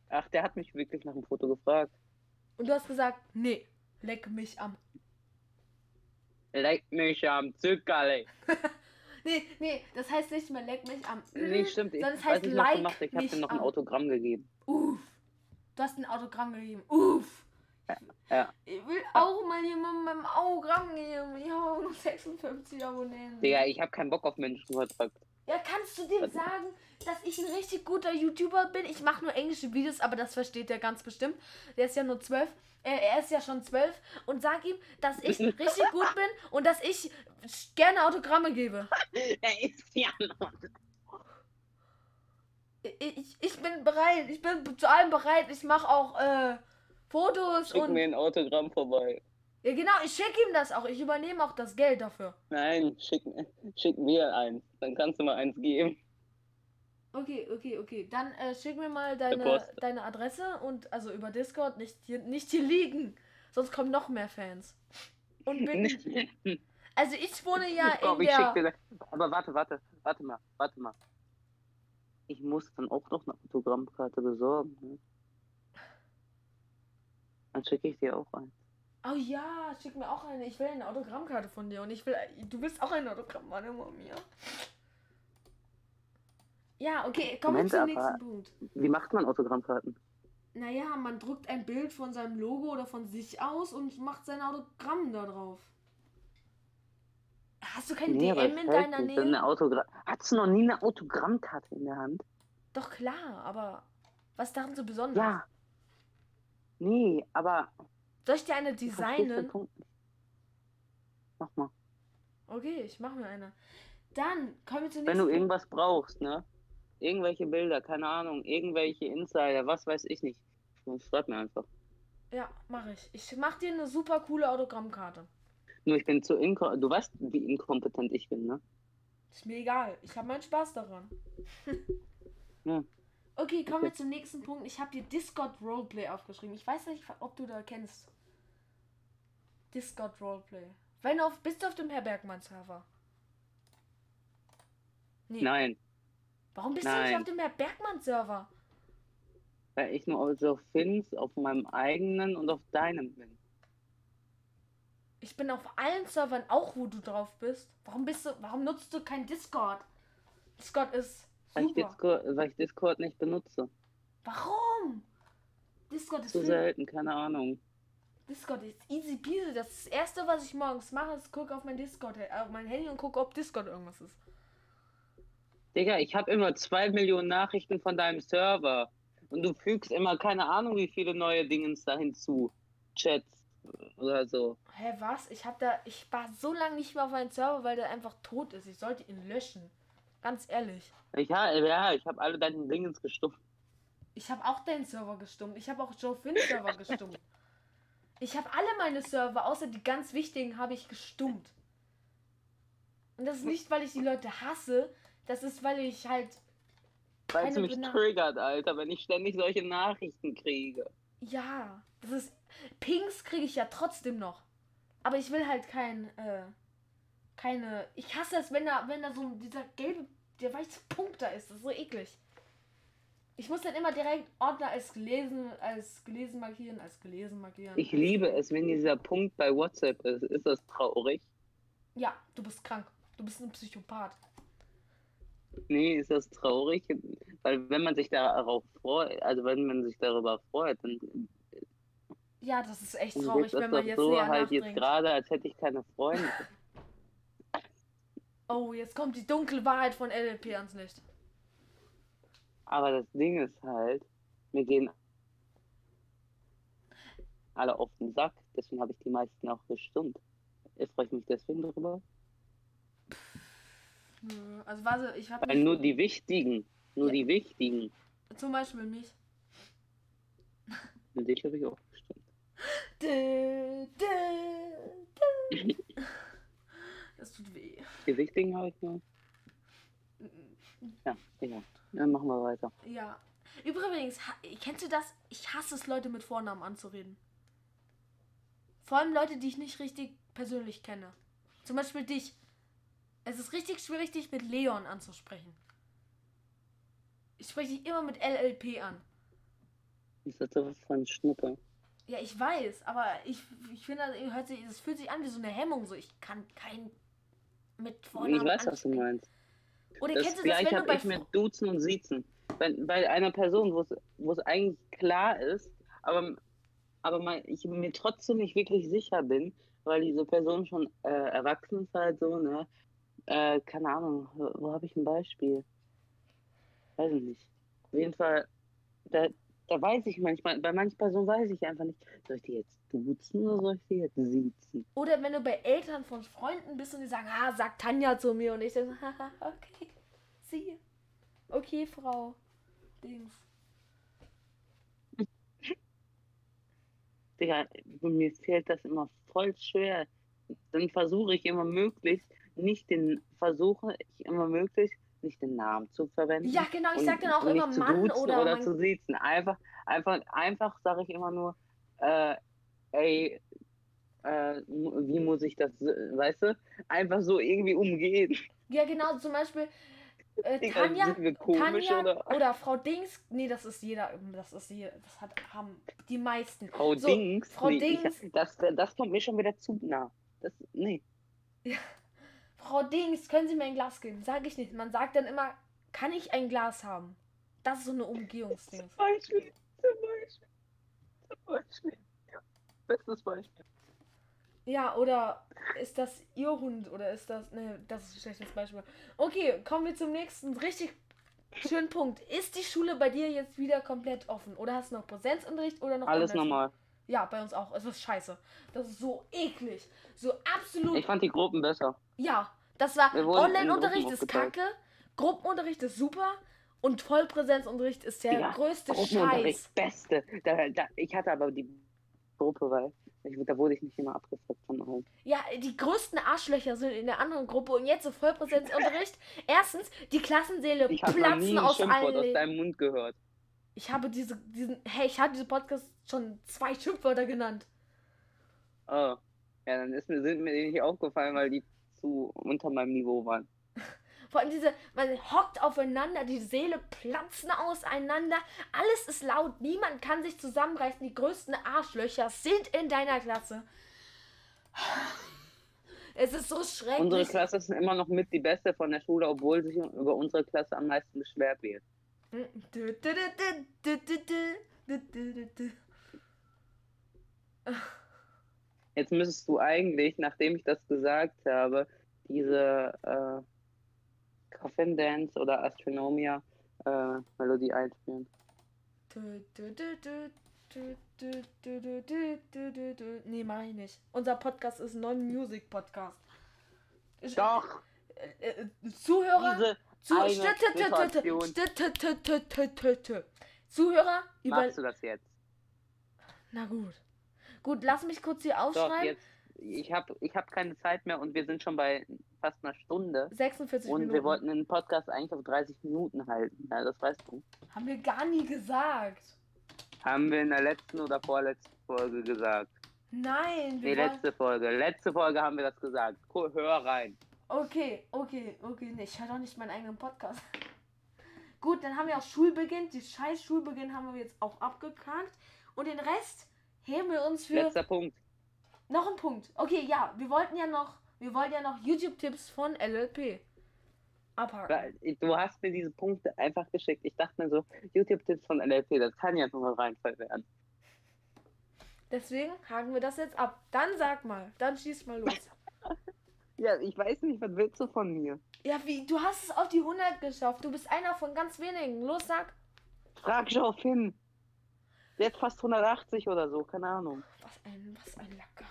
Ach, der hat mich wirklich nach dem Foto gefragt. Und du hast gesagt, nee, leck mich am. Leck mich am Zuckerle. <laughs> Nee, nee, das heißt nicht mehr leck mich am. Nee, stimmt. Ich, Sondern es was heißt ich noch like gemacht, ich habe mich ihm noch ein am. Autogramm gegeben. Uff. Du hast ein Autogramm gegeben. Uff. Ja. Ich will auch mal jemandem mein Autogramm geben. Ich habe nur 56 Abonnenten. Digga, ich habe keinen Bock auf Menschenkontakt. Ja, kannst du dem sagen, dass ich ein richtig guter YouTuber bin? Ich mache nur englische Videos, aber das versteht er ganz bestimmt. Der ist ja nur zwölf. Äh, er ist ja schon zwölf. Und sag ihm, dass ich <laughs> richtig gut bin und dass ich gerne Autogramme gebe. <laughs> Er ist ja noch. Ich, ich bin bereit. Ich bin zu allem bereit. Ich mache auch äh, Fotos Schick und. mir ein Autogramm vorbei. Ja, genau, ich schicke ihm das auch. Ich übernehme auch das Geld dafür. Nein, schick, schick mir eins. Dann kannst du mal eins geben. Okay, okay, okay. Dann äh, schick mir mal deine, deine Adresse und also über Discord nicht hier, nicht hier liegen. Sonst kommen noch mehr Fans. Und bin, <laughs> also ich wohne ja Komm, in der. dir. Aber warte, warte, warte mal, warte mal. Ich muss dann auch noch eine Autogrammkarte besorgen. Ne? Dann schicke ich dir auch ein. Oh ja, schick mir auch eine. Ich will eine Autogrammkarte von dir und ich will. Du willst auch eine Autogrammkarte von mir. Ja, okay, kommen wir zum nächsten Punkt. Wie macht man Autogrammkarten? Naja, man drückt ein Bild von seinem Logo oder von sich aus und macht sein Autogramm da drauf. Hast du kein Nee, DM in deiner nicht. Nähe? Eine Autogra Hattest du noch nie eine Autogrammkarte in der Hand? Doch klar, aber was daran so besonders? Ja. Nee, aber Soll ich dir eine designen? Mach mal. Okay, ich mache mir eine. Dann kommen wir zum Wenn du nächsten irgendwas brauchst, ne? Irgendwelche Bilder, keine Ahnung, irgendwelche Insider, was weiß ich nicht. Schreib mir einfach. Ja, mache ich. Ich mache dir eine super coole Autogrammkarte. Nur ich bin zu inko Du weißt, wie inkompetent ich bin, ne? Ist mir egal. Ich habe meinen Spaß daran. Ja. <laughs> Okay, kommen wir zum nächsten Punkt. Ich habe dir Discord Roleplay aufgeschrieben. Ich weiß nicht, ob du da kennst. Discord Roleplay. Wenn auf, bist du auf dem Herr Bergmann Server? Nee. Nein, Warum bist du nicht Nein. auf dem Herr Bergmann Server? weil ich nur auf so Fins auf meinem eigenen und auf deinem bin. Ich bin auf allen Servern auch, wo du drauf bist. Warum bist du, warum nutzt du kein Discord? Discord ist Weil ich. Discord, weil ich Discord nicht benutze. Warum? Discord ist Zu selten, keine Ahnung. Discord ist easy peasy. Das, ist das erste, was ich morgens mache, ist gucke auf mein Discord, äh, auf mein Handy und gucke, ob Discord irgendwas ist. Digga, ich habe immer zwei Millionen Nachrichten von deinem Server. Und du fügst immer keine Ahnung, wie viele neue Dingens da hinzu. Chats oder so. Hä, was? Ich hab da, ich war so lange nicht mehr auf einem Server, weil der einfach tot ist. Ich sollte ihn löschen. Ganz ehrlich. Ich, ja, ja, ich habe alle deine Dingens gestuft. Ich habe auch deinen Server gestummt. Ich habe auch Joe Finn Server gestummt. Ich habe alle meine Server, außer die ganz wichtigen, habe ich gestummt. Und das ist nicht, weil ich die Leute hasse, das ist, weil ich halt. Weil es mich Bena- triggert, Alter, wenn ich ständig solche Nachrichten kriege. Ja, das ist. Pings kriege ich ja trotzdem noch. Aber ich will halt kein. Äh, keine. Ich hasse es, wenn da, wenn da so dieser gelbe, der weiße Punkt da ist. Das ist so eklig. Ich muss dann immer direkt Ordner als gelesen, als gelesen markieren, als gelesen markieren. Ich liebe es, wenn dieser Punkt bei WhatsApp ist. Ist das traurig? Ja, du bist krank. Du bist ein Psychopath. Nee, ist das traurig? Weil wenn man sich darauf freut, also wenn man sich darüber freut, dann Ja, das ist echt traurig, wenn man jetzt so halt jetzt nachdenkt. gerade, als hätte ich keine Freunde. Oh, jetzt kommt die dunkle Wahrheit von LLP ans Licht. Aber das Ding ist halt, mir gehen alle auf den Sack, deswegen habe ich die meisten auch gestimmt. Freue ich mich deswegen darüber. Also warte, ich habe Weil nur die wichtigen, nur Ja. die wichtigen, zum Beispiel mich. mit dich habe ich auch gestimmt. <laughs> Dö, dö, dö. <laughs> Das tut weh. Die wichtigen habe ich nur. Ja, egal. Dann machen wir weiter. Ja. Übrigens, kennst du das? Ich hasse es, Leute mit Vornamen anzureden. Vor allem Leute, die ich nicht richtig persönlich kenne. Zum Beispiel dich. Es ist richtig schwierig, dich mit Leon anzusprechen. Ich spreche dich immer mit LLP an. Ist das sowas von Schnuppe? Ja, ich weiß, aber ich, ich finde, das hört sich, es fühlt sich an wie so eine Hemmung. So, ich kann kein mit Vornamen Ich weiß, was du meinst. Oder Das kennst du das, gleiche wenn du habe bei ich mit Duzen und Siezen. Wenn, bei einer Person, wo es- wo es eigentlich klar ist, aber, aber man, ich mir trotzdem nicht wirklich sicher bin, weil diese Person schon äh, erwachsen ist halt so, ne? Äh, keine Ahnung, wo, wo habe ich ein Beispiel? Weiß ich nicht. Auf jeden Fall, da, da weiß ich manchmal, bei manchen Personen weiß ich einfach nicht, soll ich die jetzt duzen oder soll ich die jetzt siezen? Oder wenn du bei Eltern von Freunden bist und die sagen, ah, sag Tanja zu mir und ich denke, <laughs> haha, okay, sie. Okay, Frau. Dings. Digga, mir fällt das immer voll schwer. Dann versuche ich immer möglichst nicht den, versuche ich immer möglichst nicht den Namen zu verwenden. Ja, genau, ich und- sag dann auch immer Mann oder, oder zu siezen. Einfach, einfach, einfach sage ich immer nur, äh, ey, äh, wie muss ich das, weißt du? Einfach so irgendwie umgehen. Ja, genau, zum Beispiel äh, Tanja, komisch Tanja oder? oder Frau Dings. Nee, das ist jeder, das ist hier, das hat, haben die meisten. Frau So, Dings? Frau nee, ich- Dings. das, das kommt mir schon wieder zu nah. Das, nee. Frau Dings, können Sie mir ein Glas geben? Sag ich nicht. Man sagt dann immer, kann ich ein Glas haben? Das ist so eine Umgehungsding. Zum Beispiel, zum Beispiel, zum Beispiel. Ja, bestes Beispiel. Ja, oder ist das Ihr Hund oder ist das. Ne, das ist ein schlechtes Beispiel. Okay, kommen wir zum nächsten richtig schönen Punkt. Ist die Schule bei dir jetzt wieder komplett offen? Oder hast du noch Präsenzunterricht oder noch Alles normal. Ja, bei uns auch. Es ist scheiße. Das ist so eklig. So absolut. Ich fand die Gruppen besser. Ja, das war. Online-Unterricht ist kacke. Gruppenunterricht ist super. Und Vollpräsenzunterricht ist der Ja, größte Gruppenunterricht, Scheiß. beste. Da, da, ich hatte aber die Gruppe, weil ich, da wurde ich nicht immer abgefuckt von allen. Ja, die größten Arschlöcher sind in der anderen Gruppe und jetzt so Vollpräsenzunterricht. <laughs> Erstens, die Klassensäle Ich noch nie platzen ein aus allen aus deinem Mund gehört. Ich habe diese, diesen, hey, ich habe diesen Podcast schon zwei Schimpfwörter genannt. Oh. Ja, dann ist mir, sind mir die nicht aufgefallen, weil die zu unter meinem Niveau waren. <laughs> Vor allem diese, man hockt aufeinander, die Seele platzen auseinander, alles ist laut, niemand kann sich zusammenreißen, die größten Arschlöcher sind in deiner Klasse. <sighs> Es ist so schrecklich. Unsere Klasse ist immer noch mit die beste von der Schule, obwohl sich über unsere Klasse am meisten beschwert wird. Jetzt müsstest du eigentlich, nachdem ich das gesagt habe, diese äh, Coffin Dance oder Astronomia äh, Melodie einspielen. Nee, mach ich nicht. Unser Podcast ist Non-Music-Podcast. Doch! Zuhörer, Zuhörer, über. Machst du das jetzt? Na gut. Gut, lass mich kurz hier Doch, aufschreiben. jetzt. ich habe ich hab keine Zeit mehr und wir sind schon bei fast einer Stunde. 46 Und Minuten. wir wollten den Podcast eigentlich auf 30 Minuten halten. Ja, das weißt du. Haben wir gar nie gesagt. Haben wir in der letzten oder vorletzten Folge gesagt. Nein, wir Nee, letzte Folge. Letzte Folge haben wir das gesagt. Gu- Hör rein. Okay, okay, okay. Nee, ich höre doch nicht meinen eigenen Podcast. Gut, dann haben wir auch Schulbeginn. Die scheiß Schulbeginn haben wir jetzt auch abgekackt. Und den Rest heben wir uns für Letzter Punkt. noch einen Punkt. Okay, ja, wir wollten ja noch, wir wollten ja noch YouTube-Tipps von LLP abhaken. Du hast mir diese Punkte einfach geschickt. Ich dachte mir so, YouTube-Tipps von LLP, das kann ja nur ein Reinfall werden. Deswegen haken wir das jetzt ab. Dann sag mal, dann schieß mal los. <laughs> Ja, ich weiß nicht, was willst du von mir? ja, wie, du hast es auf die 100 geschafft. Du bist einer von ganz wenigen. Los, sag. Frag schon auf hin. Jetzt fast 180 oder so, keine Ahnung. Was ein, was ein Lacker.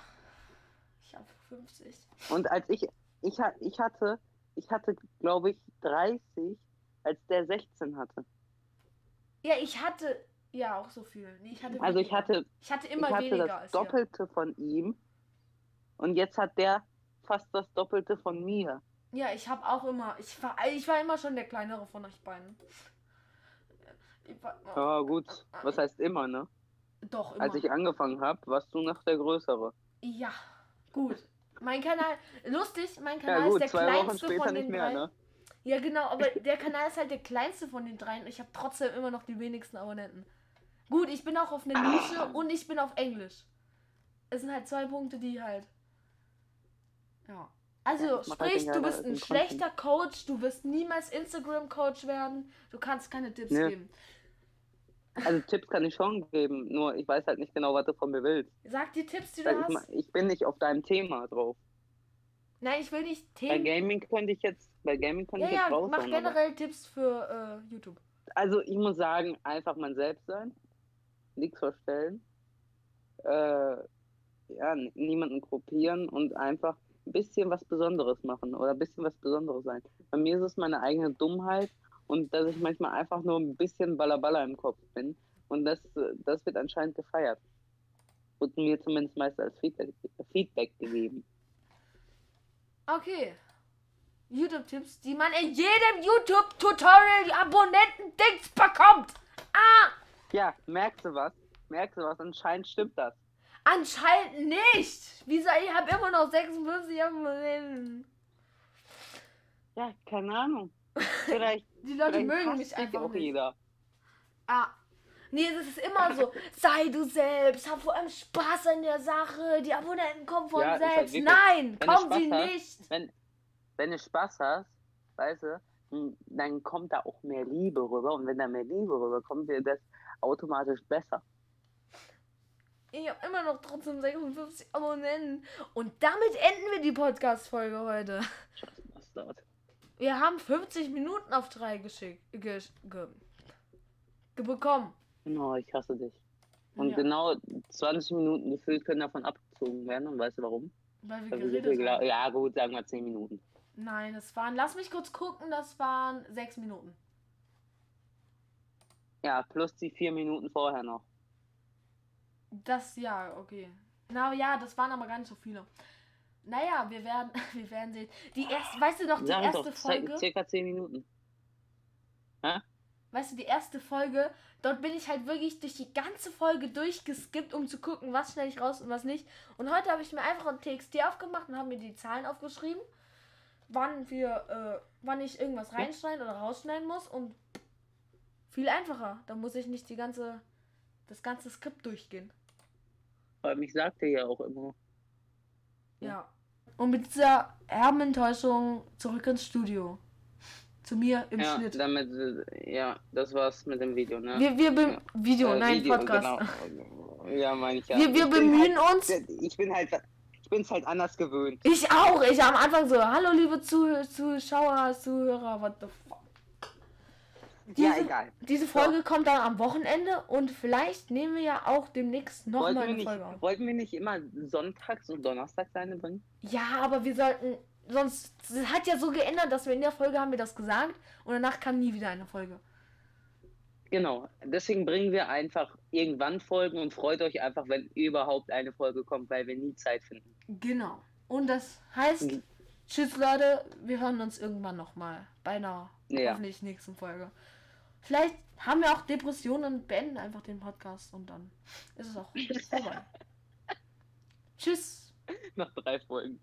Ich habe 50. Und als ich, ich, ich hatte, ich hatte, glaube ich, 30, als der 16 hatte. Ja, ich hatte ja auch so viel. Nee, ich hatte Also ich weniger. hatte, ich hatte ich immer hatte weniger das als. Doppelte von ihm. Und jetzt hat der fast das Doppelte von mir. Ja, ich habe auch immer. Ich war, ich war immer schon der kleinere von euch beiden. Ja, gut. Was heißt immer, ne? Doch, immer. Als ich angefangen habe, warst du noch der Größere. Ja, gut. Mein Kanal, lustig, mein Ja, Kanal gut, ist der kleinste von den mehr, drei. ne? Ja, genau, aber <laughs> der Kanal ist halt der kleinste von den dreien. Ich habe trotzdem immer noch die wenigsten Abonnenten. Gut, ich bin auch auf einer Nische <laughs> und ich bin auf Englisch. Es sind halt zwei Punkte, die halt. Ja. Also, Ja, halt sprich, den du bist ein schlechter Coach, du wirst niemals Instagram-Coach werden, du kannst keine Tipps Nee. geben. Also Tipps kann ich schon geben, nur ich weiß halt nicht genau, was du von mir willst. Sag die Tipps, die du ich, hast. ich bin nicht auf deinem Thema drauf. Nein, ich will nicht Bei Themen. Gaming könnte ich jetzt, bei Gaming könnte Ja, ich jetzt ja, raushauen. mach aber- generell Tipps für äh, YouTube. Also ich muss sagen, einfach man selbst sein, nichts verstellen, äh, ja, niemanden kopieren und einfach ein bisschen was Besonderes machen oder ein bisschen was Besonderes sein. Bei mir ist es meine eigene Dummheit und dass ich manchmal einfach nur ein bisschen Ballaballa im Kopf bin und das, das wird anscheinend gefeiert. Und mir zumindest meist als Feedback, Feedback gegeben. Okay. YouTube-Tipps, die man in jedem YouTube-Tutorial Abonnenten-Dings bekommt. Ah, Ja, merkst du was? Merkst du was? Anscheinend stimmt das. anscheinend nicht. Wieso? Ich habe immer noch 56 Abonnenten. Ja, keine Ahnung. Vielleicht, Die Leute vielleicht mögen mich einfach auch nicht. jeder. Ah. Nee, das ist immer so. Sei du selbst, hab vor allem Spaß an der Sache. Die Abonnenten kommen von Ja, halt selbst. wirklich- Nein, wenn kommen sie hast, nicht. wenn, wenn du Spaß hast, weißt du, dann kommt da auch mehr Liebe rüber. Und wenn da mehr Liebe rüber kommt, wird das automatisch besser. Ich habe immer noch trotzdem 56 Abonnenten. Und damit enden wir die Podcast-Folge heute. Scheiß Bastard. Wir haben 50 Minuten auf drei geschickt. Ge, ge, ge bekommen. Oh, ich hasse dich. Und Ja, genau 20 Minuten gefühlt können davon abgezogen werden. Und weißt du warum? weil wir Weil wir so geredet haben. ja, gut, sagen wir 10 Minuten. Nein, das waren, lass mich kurz gucken, das waren 6 Minuten. Ja, plus die 4 Minuten vorher noch. Das, ja, okay. Na ja, das waren aber gar nicht so viele. Naja, wir werden, <laughs> wir werden sehen. Die erste, weißt du noch, die Sag erste doch, Folge? circa 10 Minuten. Weißt du, die erste Folge, dort bin ich halt wirklich durch die ganze Folge durchgeskippt, um zu gucken, was schneide ich raus und was nicht. Und heute habe ich mir einfach ein TXT aufgemacht und habe mir die Zahlen aufgeschrieben, wann wir, äh, wann ich irgendwas reinschneiden oder rausschneiden muss und viel einfacher. Da muss ich nicht die ganze, das ganze Skript durchgehen. Aber ich sagte ja auch immer. Ja. Und mit dieser herben Enttäuschung zurück ins Studio. Zu mir im ja, Schnitt. damit, ja, das war's mit dem Video, ne? Wir, wir Ja. Video, Äh, nein, Video, Podcast. Genau. Ja, meine ich ja. Wir, wir Ich bemühen halt, uns. Ich bin halt, ich bin's halt anders gewöhnt. Ich auch. Ich am Anfang so, hallo liebe Zuh Zuschauer, Zuhörer, what the fuck. Ja, Diese- egal. Diese Folge kommt dann am Wochenende und vielleicht nehmen wir ja auch demnächst nochmal eine nicht, Folge auf. wollten wir nicht immer sonntags und donnerstags eine bringen? Ja, aber wir sollten, sonst, es hat ja so geändert, dass wir in der Folge haben wir das gesagt und danach kam nie wieder eine Folge. Genau. Deswegen bringen wir einfach irgendwann Folgen und freut euch einfach, wenn überhaupt eine Folge kommt, weil wir nie Zeit finden. Genau. Und das heißt, Mhm. tschüss Leute, wir hören uns irgendwann nochmal bei einer Ja. hoffentlich nächsten Folge. Vielleicht haben wir auch Depressionen und beenden einfach den Podcast und dann ist es auch <laughs> vorbei. tschüss. Nach drei Folgen.